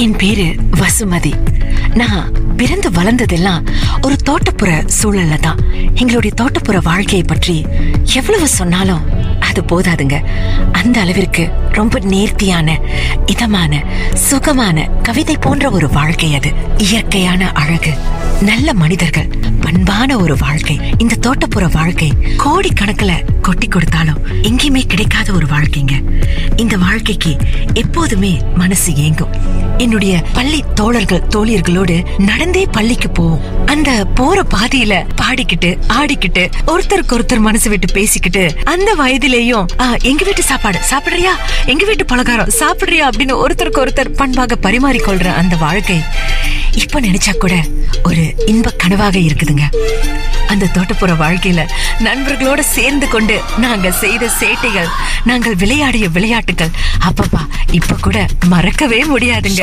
என் பேரு வசுமதி. நான் பிறந்து வளர்ந்ததெல்லாம் ஒரு தோட்டப்புற சூழல்ல தான். எங்களுடைய தோட்டப்புற வாழ்க்கையை பற்றி எவ்வளவு சொன்னாலும் அது போதாதுங்க. அந்த அளவிற்கு ரொம்ப நேர்த்தியான இதமான சுகமான கவிதை போன்ற ஒரு வாழ்க்கை அது. இயற்கையான அழகு நல்ல மனிதர்கள் பண்பான ஒரு வாழ்க்கை. இந்த தோட்டப்புற வாழ்க்கை கோடி கணக்குல கொட்டி கொடுத்தாலும் எங்கேயுமே கிடைக்காத ஒரு வாழ்க்கைங்க. இந்த வாழ்க்கைக்கு எப்போதுமே மனசு ஏங்கும். என்னுடைய பள்ளி தோழர்கள் தோழியர்களோடு நடந்தே பள்ளிக்கு போவோம். அந்த போற பாதையில பாடிக்கிட்டு ஆடிக்கிட்டு ஒருத்தருக்கு ஒருத்தர் மனசு விட்டு பேசிக்கிட்டு அந்த வயதிலேயும் எங்க வீட்டு சாப்பாடு சாப்பிடுறியா? எங்க வீட்டு பலகாரம் சாப்பிடுறியா அப்படின்னு ஒருத்தருக்கு ஒருத்தர் பண்பாக பரிமாறிக்கொள்ற அந்த வாழ்க்கை இப்ப நினைச்சா கூட ஒரு இன்ப கனவாக இருக்குதுங்க. அந்த தோட்டப்புற வாழ்க்கையில நண்பர்களோட சேர்ந்து கொண்டு நாங்க செய்த சேட்டைகள் நாங்கள் விளையாடிய விளையாட்டுகள் அப்பப்பா இப்ப கூட மறக்கவே முடியாதுங்க.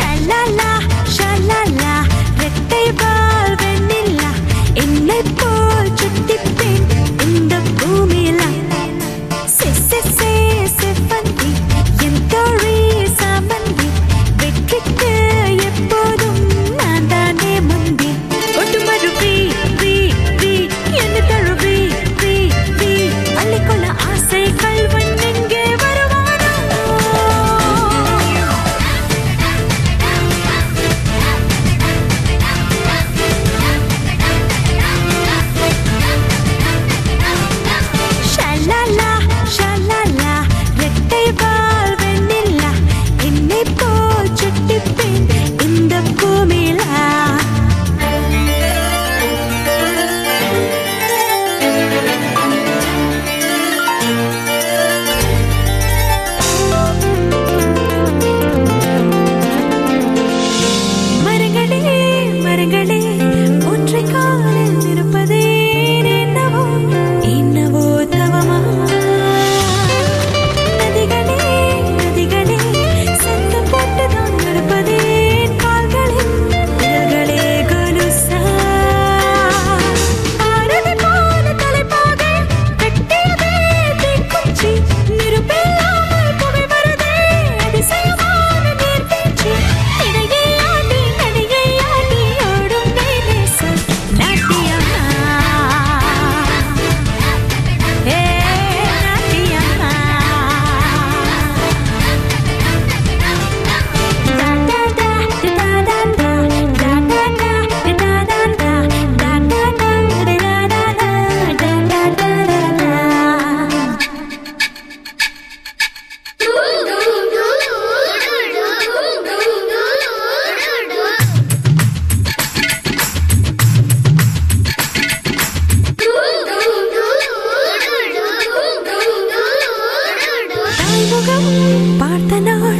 Parta na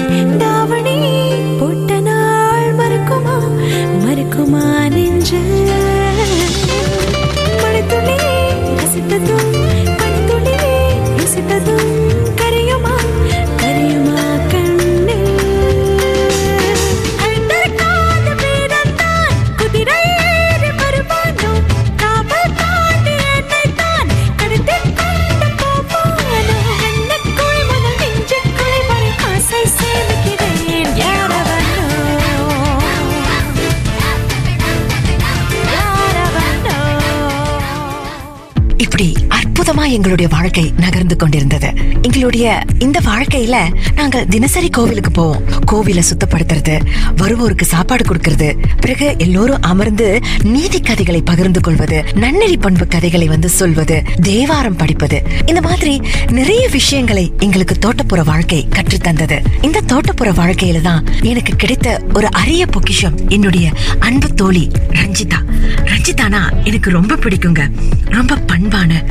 எங்களுடைய வாழ்க்கை நகர்ந்து கொண்டிருந்தது. எங்களுடைய இந்த வாழ்க்கையில நாங்க தினசரி கோவிலுக்கு போவோம். கோவில சுத்தப்படுத்துறது வருவோருக்கு சாப்பாடு கொடுக்கறது பிறகு எல்லோரும் அமர்ந்து நீதி கதைகளை பகிர்ந்து கொள்வது நன்னெறி பண்பு கதைகளை வந்து சொல்வது தேவாரம் படிப்பது இந்த மாதிரி நிறைய விஷயங்களை எங்களுக்கு தோட்டப்புற வாழ்க்கை கற்றுத் தந்தது இந்த தோட்டப்புற வாழ்க்கையில தான் எனக்கு கிடைத்த ஒரு அரிய பொக்கிஷம் என்னுடைய அன்பு தோழி ரஞ்சிதா. ரஞ்சிதானா எனக்கு ரொம்ப பிடிக்குங்க. ரொம்ப பண்பான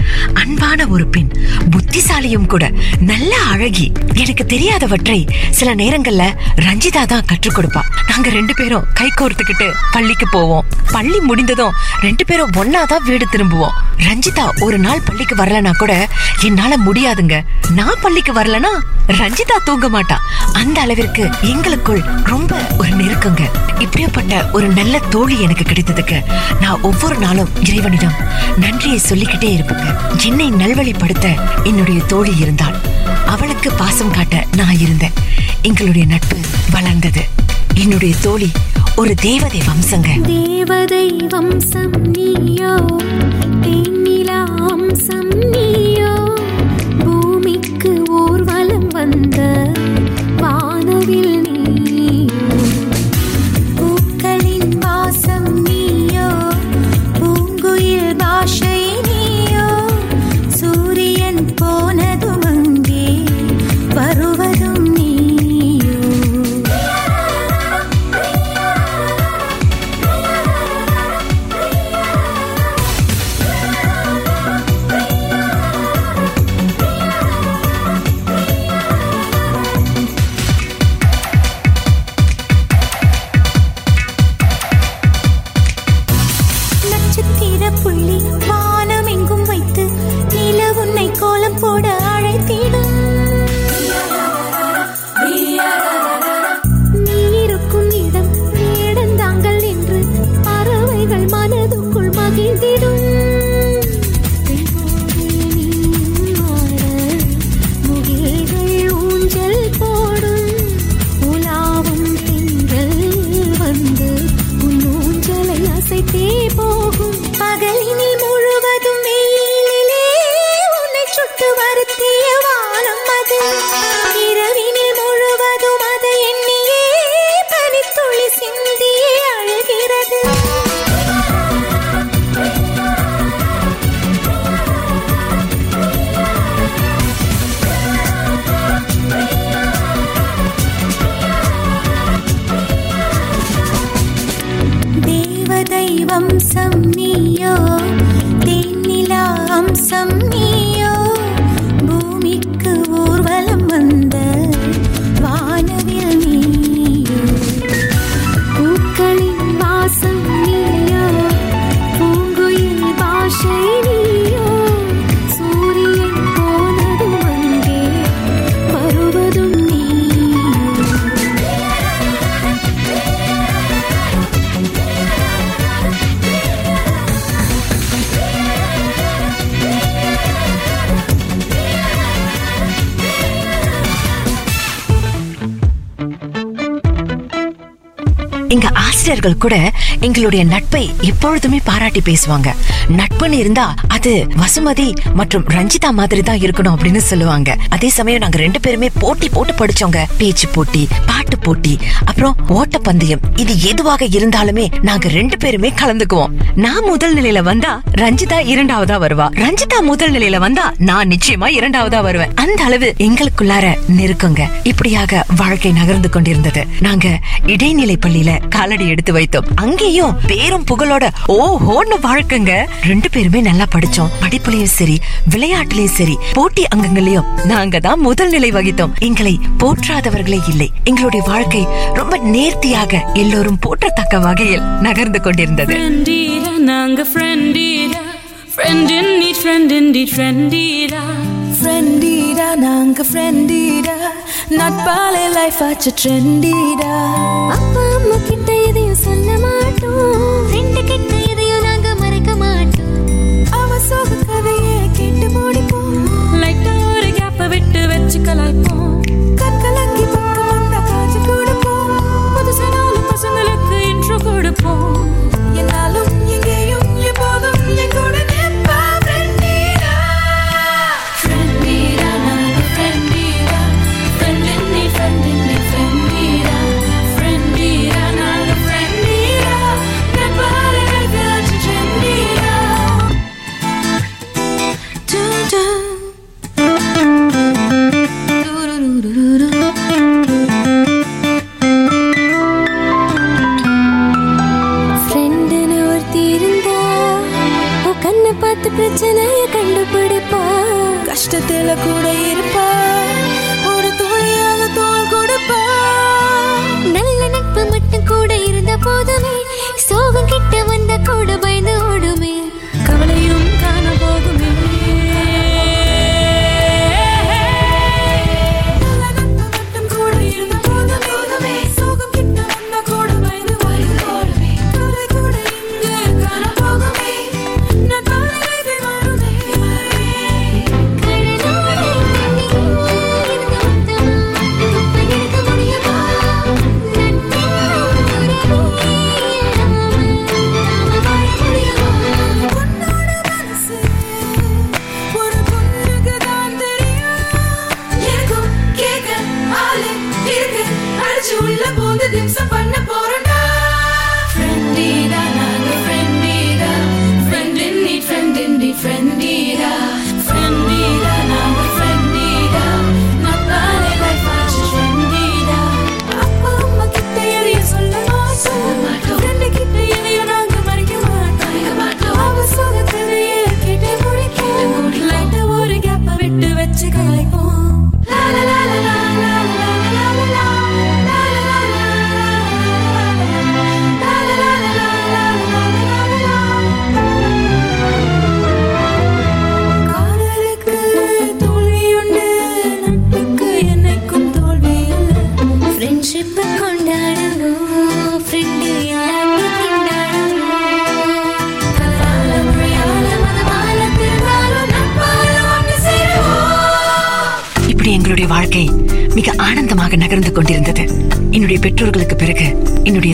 அழகான ஒரு பெண் புத்திசாலியும் கூட நல்ல அழகி. எனக்கு தெரியாதவற்றை சில நேரங்கள்ல ரஞ்சிதா தான் கற்றுக் கொடுப்பா. நாங்க ரெண்டு பேரும் கை கோர்த்துக்கிட்டு பள்ளிக்கு போவோம். பள்ளி முடிந்ததும் ரெண்டு பேரும் ஒன்னாதான் வீடு திரும்புவோம். ரஞ்சிதா ஒரு நாள் பள்ளிக்கு வரலனா கூட என்னால முடியாதுங்க. நான் பள்ளிக்கு வரலனா ரஞ்சிதா தூங்க மாட்டா. அந்த அளவிற்கு எங்களுக்குள் ரொம்ப ஒரு நெருக்கங்க. இப்படியாப்பட்ட ஒரு நல்ல தோழி எனக்கு கிடைத்ததுக்கு நான் ஒவ்வொரு நாளும் இறைவனிடம் நன்றியை சொல்லிக்கிட்டே இருப்பேங்க. என்னை நல்வழிப்படுத்த என்னுடைய தோழி இருந்தாள். அவளுக்கு பாசம் காட்ட நான் இருந்தேன். எங்களுடைய நட்பு வளர்ந்தது. என்னுடைய தோழி ஒரு தேவதை வம்சங்க. தேவதை வம்சம் நீயோ? எங்க ஆசிரியர்கள் கூட எங்களுடைய நட்பை எப்பொழுதுமே பாராட்டி பேசுவாங்க. நட்புன்னு இருந்தா அது வசுமதி மற்றும் ரஞ்சிதா மாதிரி தான் இருக்கணும் அப்படின்னு சொல்லுவாங்க. அதே சமயம் நாங்க ரெண்டு பேருமே போட்டி போட்டு படிச்சோங்க. பேச்சு போட்டி பாட்டு போட்டி அப்புறம் ஓட்டப்பந்தயம். இது எதுவாக இருந்தாலுமே நாங்க ரெண்டு பேருமே கலந்துக்குவோம். நான் முதல் நிலையில வந்தா ரஞ்சிதா இரண்டாவதா வருவா. ரஞ்சிதா முதல் நிலையில வந்தா நான் நிச்சயமா இரண்டாவதா வருவேன். அந்த அளவு எங்களுக்குள்ளார நெருக்குங்க. இப்படியாக வாழ்க்கை நகர்ந்து கொண்டிருந்தது. நாங்க இடைநிலை பள்ளியில காலடி எடுத்து வைத்தோம். அங்கேயும் பேரும் புகழோட ஓ ஹோன்னு வாழ்க்கைங்க. ரெண்டு பேருமே நல்லா படிச்சோம். படிப்புலயும் சரி விளையாட்டுலயும் சரி போட்டி அங்கங்களையும் நாங்க தான் முதல் நிலை வகித்தோம். எங்களை போற்றாதவர்களே இல்லை. எங்களுடைய வாழ்க்கை ரொம்ப நேர்த்தியாக எல்லோரும் போற்றத்தக்க வகையில் நகர்ந்து கொண்டிருந்தது. ஃப்ரெண்டீரா நாங்க ஃப்ரெண்டீரா friend in friend in need ஃப்ரெண்டீரா ஃப்ரெண்டீடா நாங்க ஃப்ரெண்டீடா நட்பாலே லைஃப் ஆச்சு ட்ரெண்டீடா அப்பா அம்மா கிட்ட எதையும் சொல்ல மாட்டோம். ஃப்ரெண்டு கிட்ட எதையும் நாங்க மறைக்க மாட்டோம். அவ சோக கதையை கேட்டு முடிப்போம். லைட்டா ஒரு கேப்ப விட்டு வச்சு கஷ்டத்துல கூட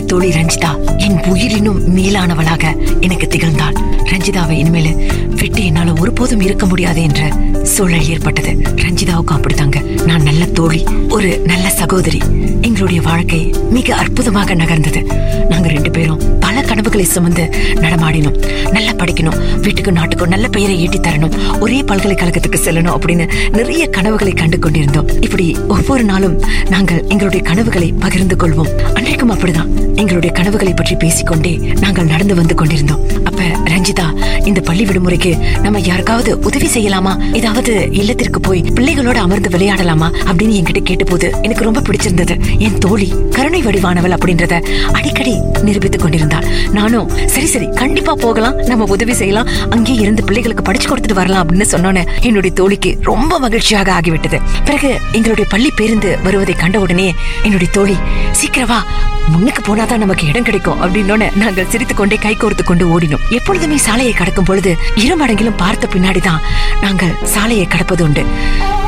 தோழி ரஞ்சிதா என் உயிரினும் மேலானவளாக எனக்கு திகழ்ந்தாள். ரஞ்சிதாவை இனிமேல் விட்டு என்னால ஒருபோதும் இருக்க முடியாது என்ற சூழல் ஏற்பட்டது. ரஞ்சிதாவுக்கும் அப்படித்தாங்க. நான் நல்ல தோழி ஒரு நல்ல சகோதரி. எங்களுடைய வாழ்க்கை மிக அற்புதமாக நகர்ந்தது. நாங்க ரெண்டு பேரும் பல கனவுகளை சுமந்து நடமாடினோம். நல்ல படிக்கணும். வீட்டுக்கு நாட்டுக்கும் நல்ல பெயரை ஈட்டி தரணும். ஒரே பல்கலைக்கழகத்துக்கு செல்லணும் அப்படின்னு நிறைய கனவுகளை கண்டு கொண்டிருந்தோம். இப்படி ஒவ்வொரு நாளும் நாங்கள் எங்களுடைய கனவுகளை பகிர்ந்து கொள்வோம். அன்றைக்கும் அப்படிதான். எங்களுடைய கனவுகளை பற்றி பேசிக்கொண்டே நாங்கள் நடந்து வந்து கொண்டிருந்தோம். அப்ப ரஞ்சிதா இந்த பள்ளி விடுமுறைக்கு நம்ம யாருக்காவது உதவி செய்யலாமா? ஏதாவது இல்லத்திற்கு போய் பிள்ளைகளோட அமர்ந்து விளையாடலாமா? அப்படின்னு என்கிட்ட கேட்டபோது எனக்கு ரொம்ப பிடிச்சிருந்தது. என் தோழி கருணை வடிவானவள் அப்படின்றத அடிக்கடி நிரூபித்துக் கொண்டிருந்தாள். நானும் சரி சரி கண்டிப்பா போகலாம். நம்ம உதவி செய்யலாம். அங்கே இருந்து பிள்ளைகளுக்கு படிச்சு கொடுத்துட்டு வரலாம் அப்படின்னு சொன்னோன்னு என்னுடைய தோழிக்கு ரொம்ப மகிழ்ச்சியாக ஆகிவிட்டது. பிறகு எங்களுடைய பள்ளி பேருந்து வருவதை கண்ட உடனே என்னுடைய தோழி சீக்கிரவா முன்னுக்கு போனாதான் நமக்கு இடம் கிடைக்கும். அப்படின்னு நாங்கள் சிரித்து கொண்டே கை கோர்த்து கொண்டு ஓடினோம். எப்பொழுதுமே சாலையை கடக்கும் பொழுது இரு மடங்கிலும் பார்த்த பின்னாடிதான் நாங்கள் சாலையை கடப்பது உண்டு.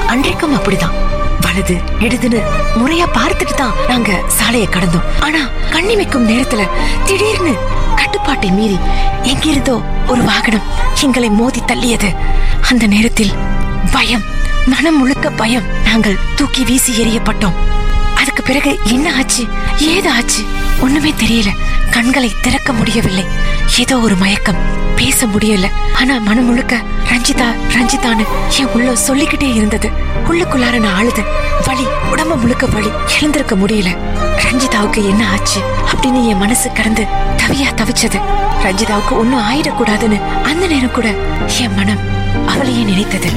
அன்றைக்கும் அப்படிதான். வலது இடதுன்னு முறையா பார்த்துட்டு தான் நாங்க சாலையை கடந்தோம். ஆனா கண்ணிமைக்கும் நேரத்துல திடீர்னு கட்டுப்பாட்டை மீறி எங்கிருந்தோ ஒரு வாகனம் எங்களை மோதி தள்ளியது. அந்த நேரத்தில் பயம் மனம் முழுக்க பயம். நாங்கள் தூக்கி வீசி எறியப்பட்டோம். அதுக்கு பிறகு என்ன ஆச்சு? ஏது ஆச்சு? ஒண்ணுமே தெரியல. கண்களை திறக்க முடியவில்லை. ஏதோ ஒரு மயக்கம். பேச முடியல. ஆனா மனம் முழுக்க ரஞ்சிதா ரஞ்சிதான்னு என் உள்ள சொல்லிக்கிட்டே இருந்தது. உள்ளுக்குள்ளார நான் அழுது வலி உடம்பு முழுக்க வலி. எழுந்திருக்க முடியல. ரஞ்சிதாவுக்கு என்ன ஆச்சு? அப்படின்னு என் மனசு கடந்து தவியா தவிச்சது. ரஞ்சிதாவுக்கு ஒண்ணும் ஆயிடக்கூடாதுன்னு அந்த நேரம் கூட என் மனம் அவளையே நினைத்தது.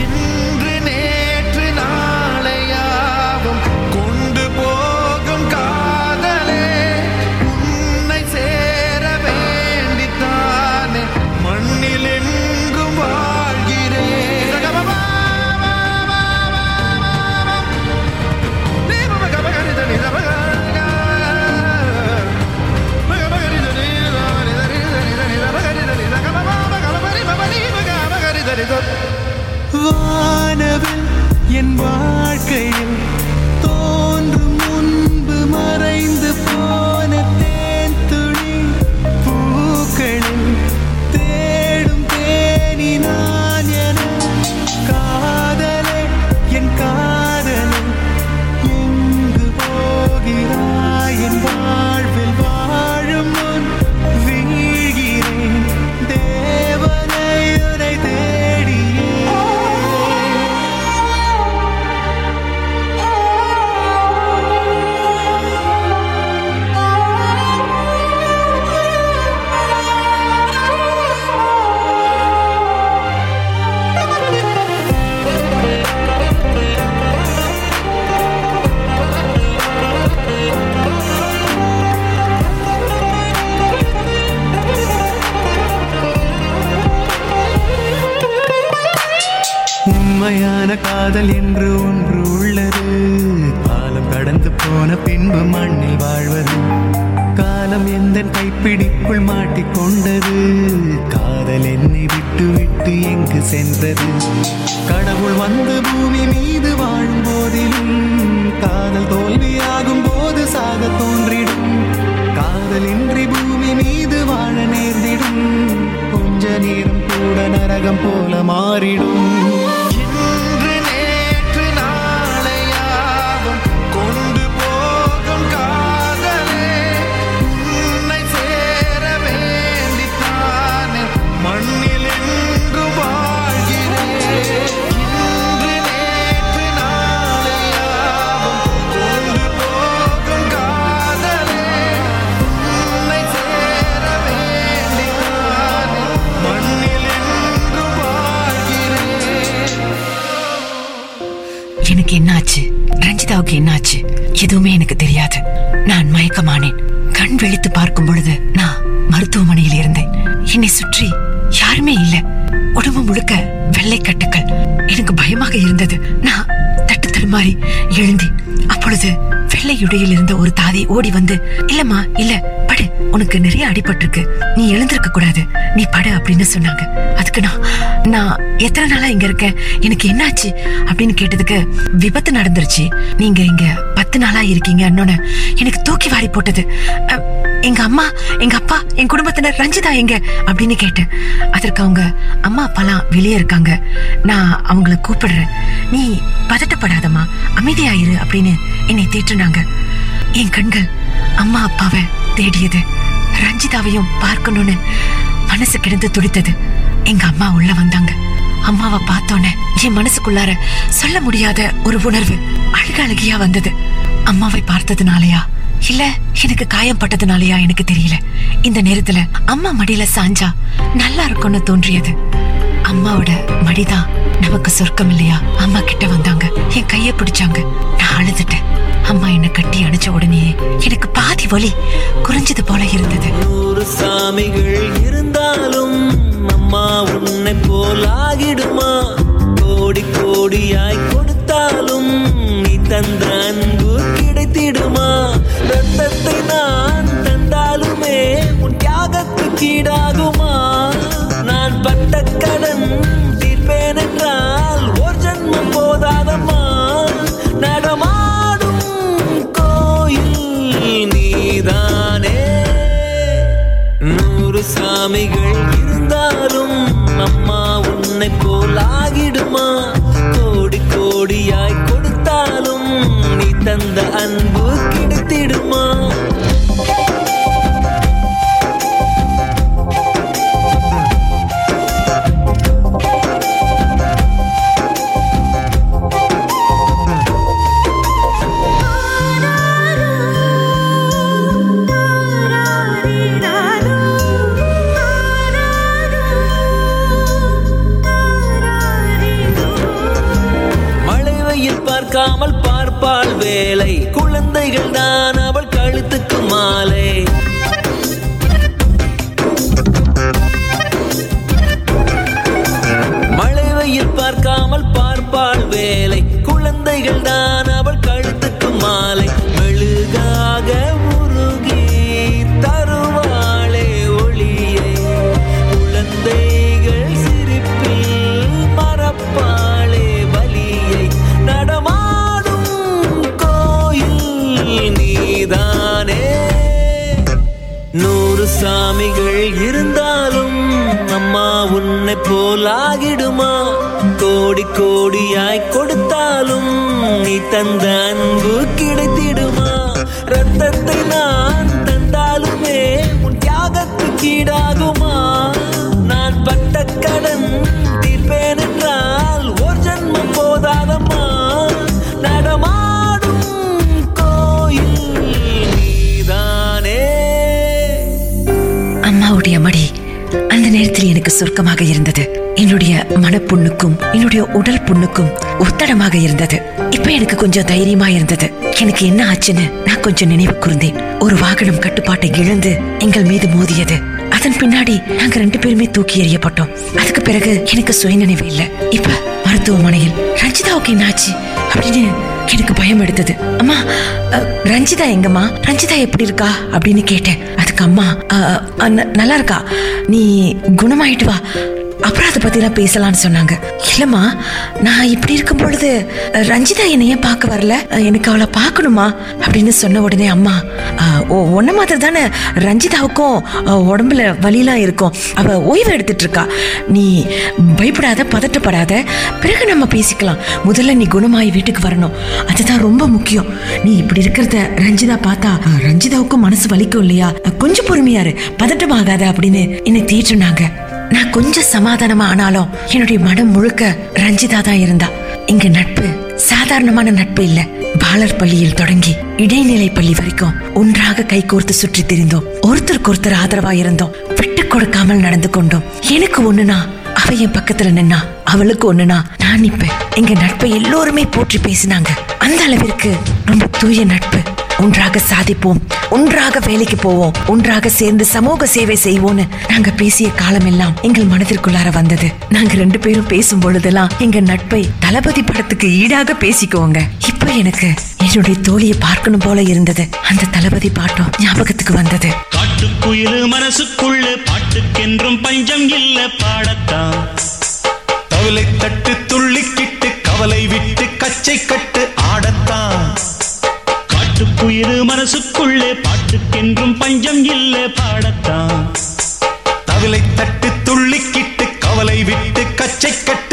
வானவில் என் வா சென்றது. காதல் என்னை விட்டு விட்டு எங்கு சென்றது? கடவுள் வந்து பூமி மீது வாழும் போதிலும் காதல் தோல்வியாகும் போது சாக தோன்றிடும். காதலின்றி பூமி மீது வாழ நேர்ந்திடும். கொஞ்ச நேரம் கூட நரகம் போல மாறிடும். எனக்கு என்னாச்சு? ரஞ்சிதாவுக்கு என்னாச்சு? எதுவுமே எனக்கு தெரியாது. நான் மயக்கமானேன். கண் விழித்து பார்க்கும் பொழுது நான் மருத்துவமனையில் இருந்தேன். என்னை சுற்றி யாருமே இல்ல. உடம்பு முழுக்க வெள்ளை கட்டுக்கள். எனக்கு பயமாக இருந்தது. நான் தட்டு தடுமாறி எழுந்தி அப்பொழுது வெள்ளை உடையில் இருந்த ஒரு தாதி ஓடி வந்து இல்லம்மா இல்ல படு. உனக்கு நிறைய அடிபட்டிருக்கு. நீ எழுந்திருக்க கூடாது நீ படு அப்படின்னு சொன்னாங்க. இருக்கணும். நான் எத்தனை நாளா இங்க இருக்கேன்? எனக்கு என்னாச்சு? அப்படின்னு கேட்டதுக்கு விபத்து நடந்துருச்சு. நீங்க இங்க பத்து நாளா இருக்கீங்க அண்ணோன்னு எனக்கு தூக்கி வாரி போட்டது. எங்க அம்மா எங்க அப்பா என் குடும்பத்தினர் ரஞ்சிதா எங்க? அப்படின்னு கேட்டேன். அதற்கு அவங்க அம்மா அப்பாலாம் வெளியே இருக்காங்க. நான் அவங்கள கூப்பிடுறேன். நீ பதட்டப்படாதம்மா. அமைதியாயிரு அப்படின்னு என்னை தேற்றுனாங்க. என் கண்கள் அம்மா அப்பாவை தேடியது. ரஞ்சிதாவையும் பார்க்கணும்னு மனசு கிடந்து துடித்தது. எங்க அம்மா உள்ள வந்தாங்க. அம்மாவை பார்த்தோன்னே என் மனசுக்குள்ளார சொல்ல முடியாத ஒரு உணர்வு அழுக அழுகியா வந்தது. அம்மாவை பார்த்ததுனாலயா? இல்ல எனக்கு காயம் பட்டதுனாலயா எனக்கு தெரியல. இந்த நேரத்துல அம்மா மடியில சாஞ்சா நல்லா இருக்கும்னு தோன்றியது. அம்மாவோட மடிதான் நமக்கு சொர்க்கம் இல்லையா? அம்மா கிட்ட வந்தாங்க. என் கைய பிடிச்சாங்க. நான் அழுதுட்டேன். அம்மா என்ன கட்டி அணைச்ச உடனே எனக்கு பாதி வலி குறைஞ்சது போல இருந்தது. சாமிகள் இருந்தாலும் அம்மா உன்னை போலாகிடுமா? கோடி கோடியாய் கொடுத்தாலும் நீ தந்த அன்பு கிடைத்திடுமா? ரத்தத்தை நான் தந்தாலுமே உன் தியாகத்துக்கு ஈடாகுமா? நான் பட்ட கடன் தீர்ப்பேன் என்றால் ஒரு ஜன்மம் போதாதம்மா? நடமாடும் கோயில் நீதானே? நூறு சாமிகள் தியாகத்துக்கு ஈடாகுமா நான் பட்ட கடன் தீர்ப்பேன் என்றால் ஒரு ஜென்மம் போதாதம்மா? நடமாடும் கோயில் நீதானே. அம்மாவுடைய மடி அந்த நேரத்தில் எனக்கு சொர்க்கமாக இருந்தது. என்னுடைய மனப்புண்ணுக்கும் என்னுடைய உடல் புண்ணுக்கும் ஒத்தடமாக இருந்தது. இப்ப எனக்கு கொஞ்சம் தைரியமா இருந்தது. எனக்கு என்ன ஆச்சுன்னு நான் கொஞ்சம் நினைவு கூர்ந்தேன். ஒரு வாகனம் கட்டுப்பாட்டை இழந்து எங்கள் மீது மோதியது. அதன் பின்னாடி நாங்க ரெண்டு பேருமே தூக்கி எறியப்பட்டோம். அதுக்கு பிறகு எனக்கு சுயநினைவு இல்ல. இப்ப மருத்துவமனையில் ரஞ்சிதாவுக்கு என்னாச்சு அப்படின்னு எனக்கு பயம் எடுத்தது. அம்மா ரஞ்சிதா எங்கம்மா? ரஞ்சிதா எப்படி இருக்கா? அப்படின்னு கேட்டேன். அதுக்கு அம்மா நல்லா இருக்கா? நீ குணமாயிட்டு வா. அப்புறம் அதை பத்தி எல்லாம் பேசலாம்னு சொன்னாங்க. இல்லம்மா நான் இப்படி இருக்கும் பொழுது ரஞ்சிதா என்னைய பார்க்க வரல? எனக்கு அவளை பார்க்கணுமா? அப்படின்னு சொன்ன உடனே அம்மா ஓ உன்ன மாதிரி தானே ரஞ்சிதாவுக்கும் உடம்புல வலிலாம் இருக்கும். அவ ஓய்வு எடுத்துட்டு இருக்கா நீ பயப்படாத பதட்டப்படாத. பிறகு நம்ம பேசிக்கலாம். முதல்ல நீ குணமாயி வீட்டுக்கு வரணும். அதுதான் ரொம்ப முக்கியம். நீ இப்படி இருக்கிறத ரஞ்சிதா பார்த்தா ரஞ்சிதாவுக்கும் மனசு வலிக்கும் இல்லையா? கொஞ்சம் பொறுமையாரு பதட்டமாகாத அப்படின்னு என்னை தேற்றுனாங்க. நான் கொஞ்சம் சமாதானமா ஆனாலும் என்னுடைய மனம் முழுக்க ரஞ்சிதா தான் இருந்தா. இங்க நட்பு சாதாரணமான நட்பு இல்ல. பாலர் பள்ளியில் தொடங்கி இடைநிலை பள்ளி வரைக்கும் ஒன்றாக கைகோர்த்து சுற்றி திரிந்தோம். ஒருத்தருக்கு ஒருத்தர் ஆதரவா இருந்தோம் விட்டு கொடுக்காமல் நடந்து கொண்டோம். எனக்கு ஒண்ணுனா அவ என் பக்கத்துல நின்னா அவளுக்கு ஒண்ணுனா நான் நிப்பேன் எங்க நட்பை எல்லோருமே போற்றி பேசினாங்க. அந்த அளவிற்கு ரொம்ப தூய நட்பு. ஒன்றாக சாதிப்போம் ஒன்றாக வேலைக்கு போவோம் ஒன்றாக சேர்ந்து சமூக சேவை செய்வோம்னு நாங்க பேசிய காலம் எல்லாம் எங்கள் மனதிற்குள்ளார வந்தது. நாங்க ரெண்டு பேரும் பேசும் பொழுதெல்லாம் எங்க நட்பை தளபதி படத்துக்கு ஈடாக பேசிக்குவோங்க இப்ப எனக்கு என்னுடைய தோழியை பார்க்கணும் போல இருந்தது. அந்த தளபதி பாட்டம் ஞாபகத்துக்கு வந்தது. காட்டுக்குயிலு மனசுக்குள்ள பாட்டுக்கென்றும் பஞ்சம் இல்ல பாடத்தான். தவளை தட்டு துள்ளிக்கிட்டு கவலை விட்டு கச்சை கட்டு மனசுக்குள்ளே பாட்டுக்கென்றும் பஞ்சம் இல்ல பாடத்தான். தவிலை தட்டு துள்ளிக்கிட்டு கவலை விட்டு கச்சை கட்டு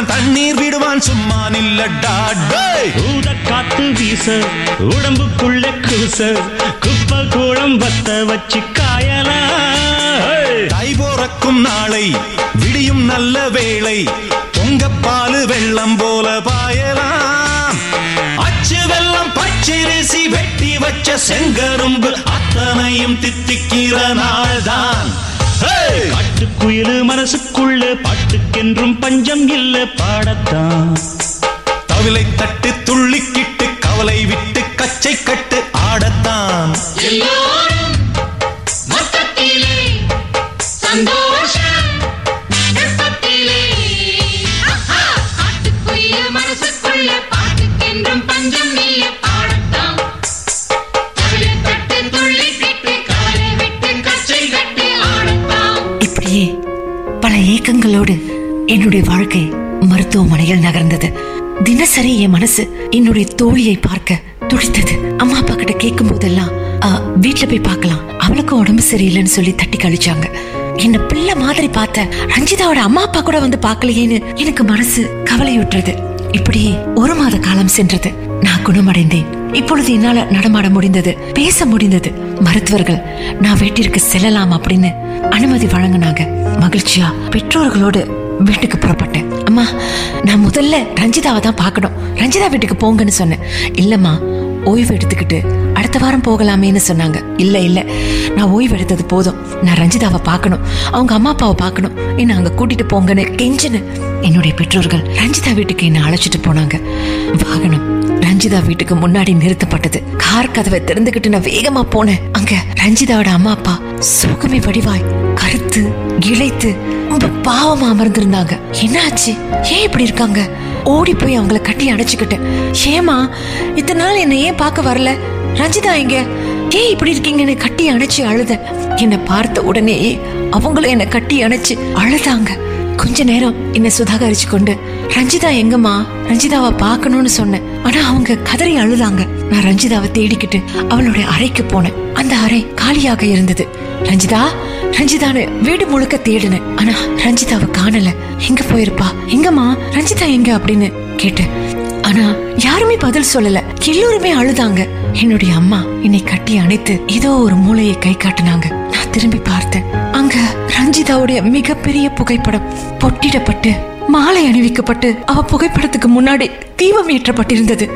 வச்சவன் தண்ணீர் விடுவான் சும்மா நில்லடா. ஊத காத்து வீச உடம்புக்குள்ள கூச குப்பை கூடம் வத்த வச்சு காயலா தை போறக்கும் நாளை விடியும் நல்ல வேளை பொங்கப்பாலு வெள்ளம் போல பாயலாம் அச்சு வெள்ளம் பச்சரிசி வெட்டி வச்ச செங்கரும்பு அத்தனையும் தித்திக்கிற நாள்தான்! காட்டுக்குயிலு மனசுக்குள்ள பாட்டுக்கென்றும் பஞ்சம் இல்ல பாடத்தான். தவிலை தட்டு துள்ளிக்கிட்டு கவலை விட்டு கச்சை கட்டு என்னுடைய தோழியை பார்க்க துடித்தது. அம்மா அப்பா கிட்ட கேட்கும் போதெல்லாம் வீட்டுல போய் பார்க்கலாம். அவளுக்கும் உடம்பு சரியில்லைன்னு சொல்லி தட்டி கழிச்சாங்க. என்ன பிள்ளை மாதிரி பார்த்த ரஞ்சிதாவோட அம்மா அப்பா கூட வந்து பார்க்கலையேன்னு எனக்கு மனசு கவலையுற்றது. இப்படியே ஒரு மாத காலம் சென்றது. நான் குணமடைந்தேன். இப்பொழுது என்னால நடமாட முடிந்தது பேச முடிந்தது. மருத்துவர்கள் நான் வீட்டிற்கு செல்லலாம் அப்படின்னு அனுமதி வழங்கினாங்க. மகிழ்ச்சியா? பெற்றோர்களோடு வீட்டுக்கு புறப்பட்டேன். அம்மா நான் முதல்ல ரஞ்சிதாவை தான் பார்க்கணும். ரஞ்சிதா வீட்டுக்கு போங்கன்னு சொன்னேன். இல்லைம்மா ஓய்வு எடுத்துக்கிட்டு அடுத்த வாரம் போகலாமேன்னு சொன்னாங்க. இல்ல இல்ல. நான் ஓய்வு எடுத்தது போதும். நான் ரஞ்சிதாவை பார்க்கணும். அவங்க அம்மா அப்பாவை பார்க்கணும். என்ன அங்க கூட்டிட்டு போங்கன்னு கெஞ்சினு என்னுடைய பெற்றோர்கள் ரஞ்சிதா வீட்டுக்கு என்ன அழைச்சிட்டு போனாங்க. வாகனம் ரஞ்சிதா வீட்டுக்கு முன்னாடி நிறுத்தப்பட்டது. கார் கதவை திறந்துகிட்டு நான் வேகமா போனேன். அங்க ரஞ்சிதாவோட அம்மா அப்பா சோகமே வடிவாய் கருத்து இழைத்து ரொம்ப பாவமா அமர்ந்திருந்தாங்க. என்னாச்சு? ஏன் இப்படி இருக்காங்க? ஓடி போய் அவங்கள கட்டி அணைச்சுக்கிட்டேன் ஏமா இத்தனை நாள் என்ன ஏன் பார்க்க வரல? ரஞ்சிதா இங்க ஏன் இப்படி இருக்கீங்கன்னு கட்டி அணைச்சு அழுத. என்னை பார்த்த உடனே அவங்களும் என்னை கட்டி அணைச்சு அழுதாங்க. கொஞ்ச நேரம் என்னை சுதாகரிச்சு கொண்டு ரஞ்சிதா எங்கம்மா? ரஞ்சிதாவை பார்க்கணும்னு சொன்னேன். ஆனா அவங்க கதறி அழுதாங்க. நான் ரஞ்சிதாவை தேடிக்கிட்டு அவளுடைய அறைக்கு போனேன். அந்த அறை காலியாக இருந்தது. ரஞ்சிதா ரஞ்சிதான்னு வீடு முழுக்க தேடினேன். ஆனா ரஞ்சிதாவை காணல. எங்க போயிருப்பா? எங்கம்மா ரஞ்சிதா எங்க அப்படின்னு கேட்டேன் ஆனா யாருமே பதில் சொல்லல. எல்லோருமே அழுதாங்க. என்னுடைய அம்மா என்னை கட்டி அணைத்து ஏதோ ஒரு மூளையை கை காட்டினாங்க. நான் திரும்பி பார்த்தேன். அங்க ரஞ்சிதாவுடைய மிகப்பெரிய புகைப்படம் பொட்டிடப்பட்டு மாலை அணிவிக்கப்பட்டு அவ புகைப்படத்துக்கு முன்னாடி தீபம் ஏற்றப்பட்டிருந்தது.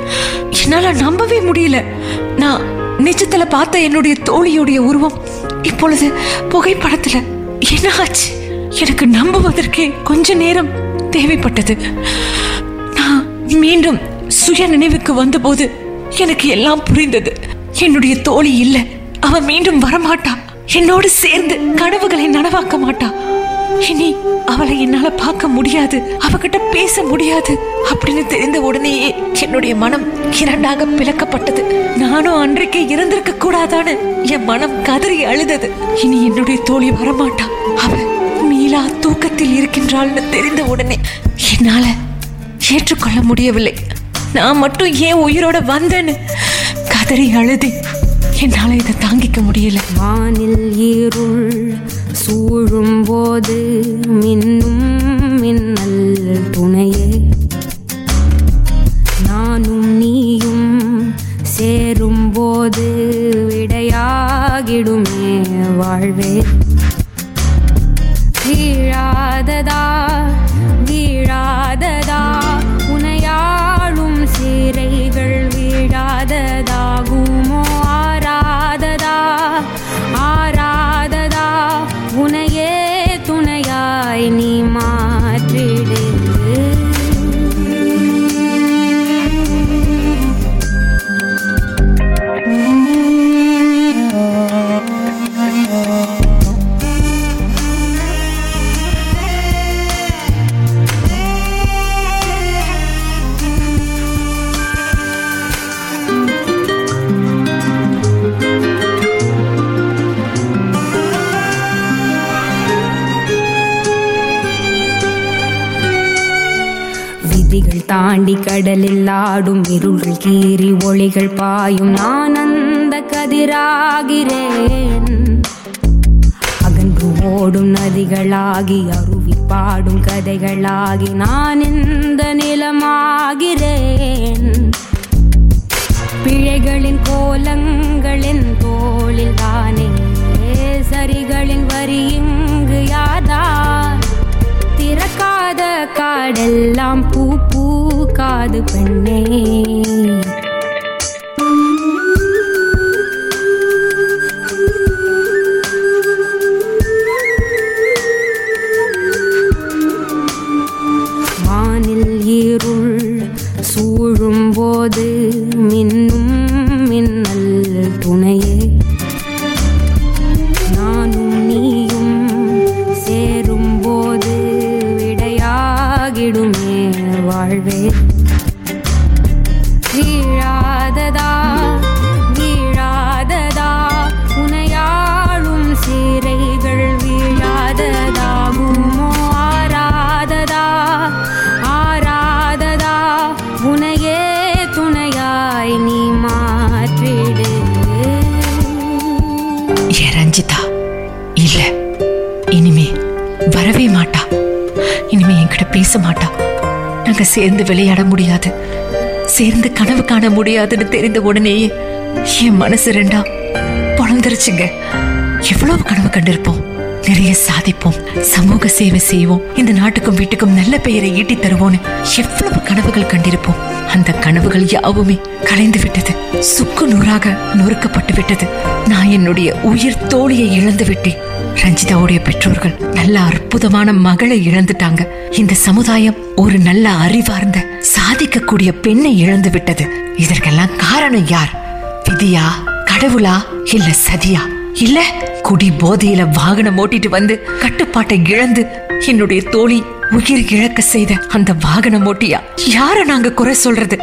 என்னால நம்பவே முடியல. நான் நிஜத்துல பார்த்த என்னுடைய தோழியுடைய உருவம் இப்பொழுது புகைப்படத்துல என்ன ஆச்சு? எனக்கு நம்புவதற்கே கொஞ்ச நேரம் தேவைப்பட்டது. நான் மீண்டும் சுய நினைவுக்கு வந்தபோது எனக்கு எல்லாம் புரிந்தது. என்னுடைய தோழி இல்லை. அவ மீண்டும் வரமாட்டா. என்னோடு சேர்ந்து கனவுகளை நனவாக்க மாட்டா. இனி அவளை என்னால பார்க்க முடியாது. அவகிட்ட பேச முடியாது அப்படின்னு தெரிந்த உடனேயே என்னுடைய மனம் இரண்டாக பிளக்கப்பட்டது. நானும் அன்றைக்கு இருந்திருக்க கூடாதான்னு என் மனம் கதறி அழுதது. இனி என்னுடைய தோழி வரமாட்டா. அவ லீலா தூக்கத்தில் இருக்கின்றாள்னு தெரிந்த உடனே என்னால ஏற்றுக்கொள்ள முடியவில்லை. நான் மட்டும் ஏன் உயிரோட வந்தேன்னு கதறி அழுதி என்னால இதை தாங்கிக்க முடியல. வானில் இருள் சூழும் போது மின்னும் மின் கடலில் இருள் கீறி ஒளிகள் பாயும். நான் அந்த கதிராகிறேன். அகன்று ஓடும் நதிகளாகி அருவி பாடும் கதைகளாகி நான் இந்த நிலமாகிறேன். பிழைகளின் கோலங்களின் தோளில் தானே சரிகளின் வரி இங்கு யாதா? திறக்காத காடெல்லாம் பூ காது பெண்ணே. வானில் இருள் சூழும் போது பேச மாட்டா நாங்க சேர்ந்து விளையாட முடியாது. சேர்ந்து கனவு காண முடியாதுன்னு தெரிந்த உடனேயே என் மனசு ரெண்டா பொழந்துருச்சுங்க. எவ்வளவு கனவு கண்டிருப்போம்? நிறைய சாதிப்போம் சமூக சேவை செய்வோம் இந்த நாட்டுக்கும் வீட்டுக்கும் நல்ல பெயரை ஈட்டி தருவோம்னு எவ்வளவு கனவுகள் கண்டிருப்போம். அந்த கனவுகள் யாவுமே கலைந்து விட்டது. சுக்கு நூறாக நொறுக்கப்பட்டு விட்டது. நான் என்னுடைய உயிர் தோழியை இழந்து விட்டேன். ரஞ்சிதாவுடைய பெற்றோர்கள் நல்ல அற்புதமான மகளை இழந்துட்டாங்க. இந்த சமுதாயம் ஒரு நல்ல அறிவார்ந்த சாதிக்கக்கூடிய பெண்ணை இழந்து விட்டது. இதற்கெல்லாம் காரணம் யார்? விதியா கடவுளா இல்ல சதியா? இல்ல குடி போதையில வாகனம் ஓட்டிட்டு வந்து கட்டுப்பாட்டை இழந்து என்னுடைய தோழி உயிர் இழக்க செய்த அந்த வாகனம் ஓட்டியா? யார நாங்க குறை சொல்றது?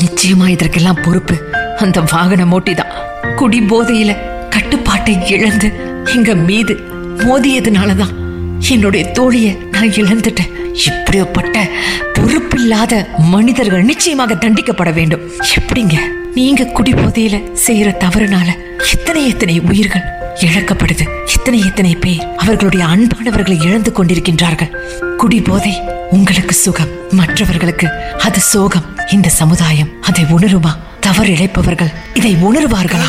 நிச்சயமா இதற்கெல்லாம் பொறுப்பு. அந்த வாகனம் ஓட்டிதான். குடி போதையில கட்டுப்பாட்டை இழந்து எங்க மீது மோதியதுனாலதான். என்னுடைய தோழியை நான் இழந்துட்டேன். இப்படிப்பட்ட பொறுப்பில்லாத மனிதர்கள் நிச்சயமாக தண்டிக்கப்பட வேண்டும். எப்படிங்க? நீங்க குடி போதையில செய்யற தவறுனால எத்தனை எத்தனை உயிர்கள் இழக்கப்படுது. எத்தனை எத்தனை பேர் அவர்களுடைய அன்பானவர்களை இழந்து கொண்டிருக்கின்றார்கள். குடி போதை உங்களுக்கு சுகம் மற்றவர்களுக்கு அது சோகம். இந்த சமுதாயம் அதை உணருமா? தவறு இழைப்பவர்கள் இதை உணர்வார்களா?